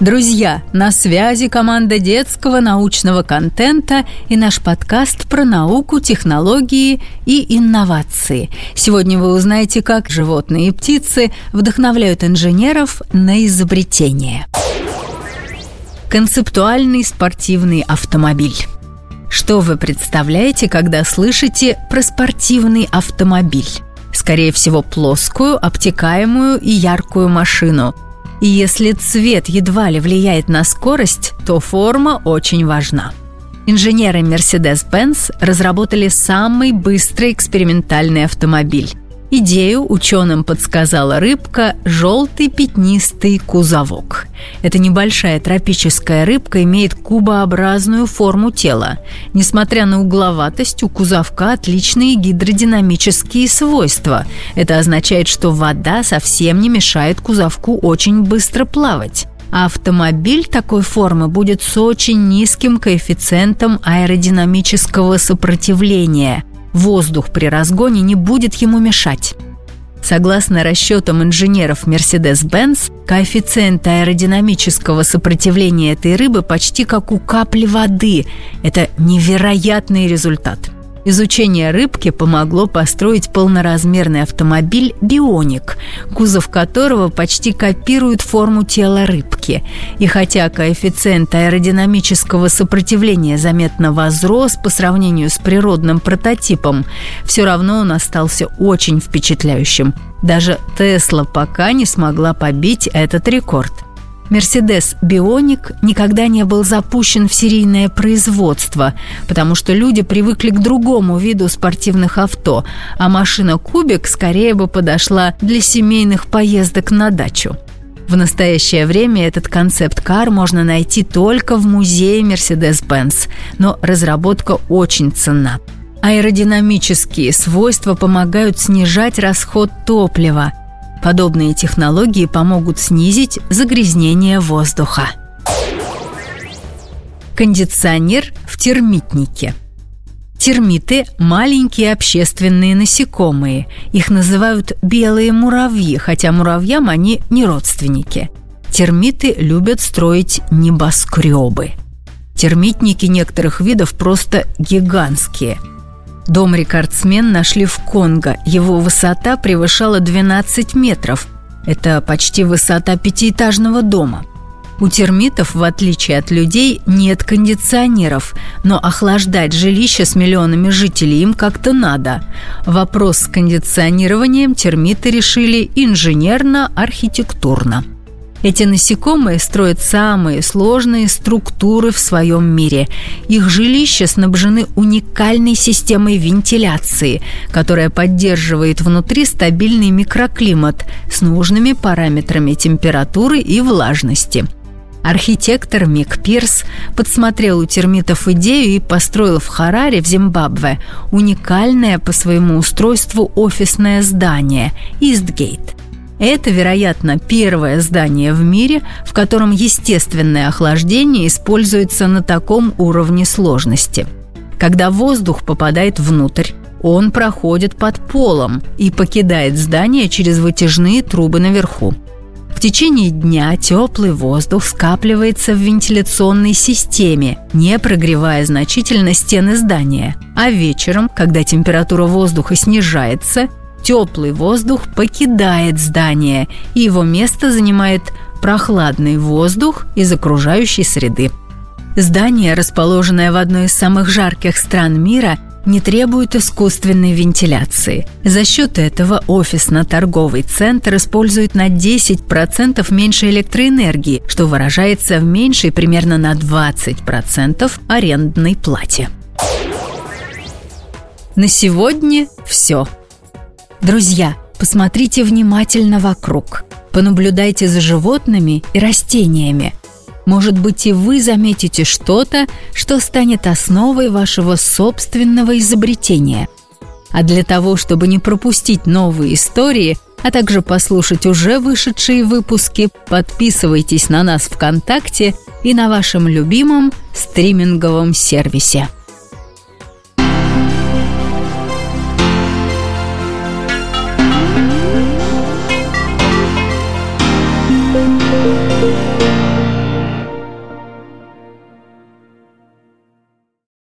Друзья, на связи команда детского научного контента и наш подкаст про науку, технологии и инновации. Сегодня вы узнаете, как животные и птицы вдохновляют инженеров на изобретение. Концептуальный спортивный автомобиль. Что вы представляете, когда слышите про спортивный автомобиль? Скорее всего, плоскую, обтекаемую и яркую машину – и если цвет едва ли влияет на скорость, то форма очень важна. Инженеры Mercedes-Benz разработали самый быстрый экспериментальный автомобиль. Идею ученым подсказала рыбка «желтый пятнистый кузовок». Эта небольшая тропическая рыбка имеет кубообразную форму тела. Несмотря на угловатость, у кузовка отличные гидродинамические свойства. Это означает, что вода совсем не мешает кузовку очень быстро плавать. Автомобиль такой формы будет с очень низким коэффициентом аэродинамического сопротивления – Воздух при разгоне не будет ему мешать. Согласно расчетам инженеров Mercedes-Benz, коэффициент аэродинамического сопротивления этой рыбы почти как у капли воды. Это невероятный результат – Изучение рыбки помогло построить полноразмерный автомобиль «Бионик», кузов которого почти копирует форму тела рыбки. И хотя коэффициент аэродинамического сопротивления заметно возрос по сравнению с природным прототипом, все равно он остался очень впечатляющим. Даже Тесла пока не смогла побить этот рекорд – Мерседес Бионик никогда не был запущен в серийное производство, потому что люди привыкли к другому виду спортивных авто, а машина Кубик скорее бы подошла для семейных поездок на дачу. В настоящее время этот концепт-кар можно найти только в музее Mercedes-Benz, но разработка очень ценна. Аэродинамические свойства помогают снижать расход топлива, Подобные технологии помогут снизить загрязнение воздуха. Кондиционер в термитнике. Термиты – маленькие общественные насекомые. Их называют белые муравьи, хотя муравьям они не родственники. Термиты любят строить небоскребы. Термитники некоторых видов просто гигантские – Дом рекордсмен нашли в Конго. Его высота превышала 12 метров. Это почти высота пятиэтажного дома. У термитов, в отличие от людей, нет кондиционеров, но охлаждать жилище с миллионами жителей им как-то Вопрос с кондиционированием термиты решили инженерно-архитектурно. Эти насекомые строят самые сложные структуры в своем мире. Их жилища снабжены уникальной системой вентиляции, которая поддерживает внутри стабильный микроклимат с нужными параметрами температуры и влажности. Архитектор Мик Пирс подсмотрел у термитов идею и построил в Хараре в Зимбабве уникальное по своему устройству офисное здание – Истгейт – это, вероятно, первое здание в мире, в котором естественное охлаждение используется на таком уровне сложности. Когда воздух попадает внутрь, он проходит под полом и покидает здание через вытяжные трубы наверху. В течение дня теплый воздух скапливается в вентиляционной системе, не прогревая значительно стены здания. А вечером, когда температура воздуха снижается, Теплый воздух покидает здание, и его место занимает прохладный воздух из окружающей среды. Здание, расположенное в одной из самых жарких стран мира, не требует искусственной вентиляции. За счет этого офисно-торговый центр использует на 10% меньше электроэнергии, что выражается в меньшей примерно на 20% арендной плате. На сегодня все. Друзья, посмотрите внимательно вокруг. Понаблюдайте за животными и растениями. Может быть, и вы заметите что-то, что станет основой вашего собственного изобретения. А для того, чтобы не пропустить новые истории, а также послушать уже вышедшие выпуски, подписывайтесь на нас ВКонтакте и на вашем любимом стриминговом сервисе.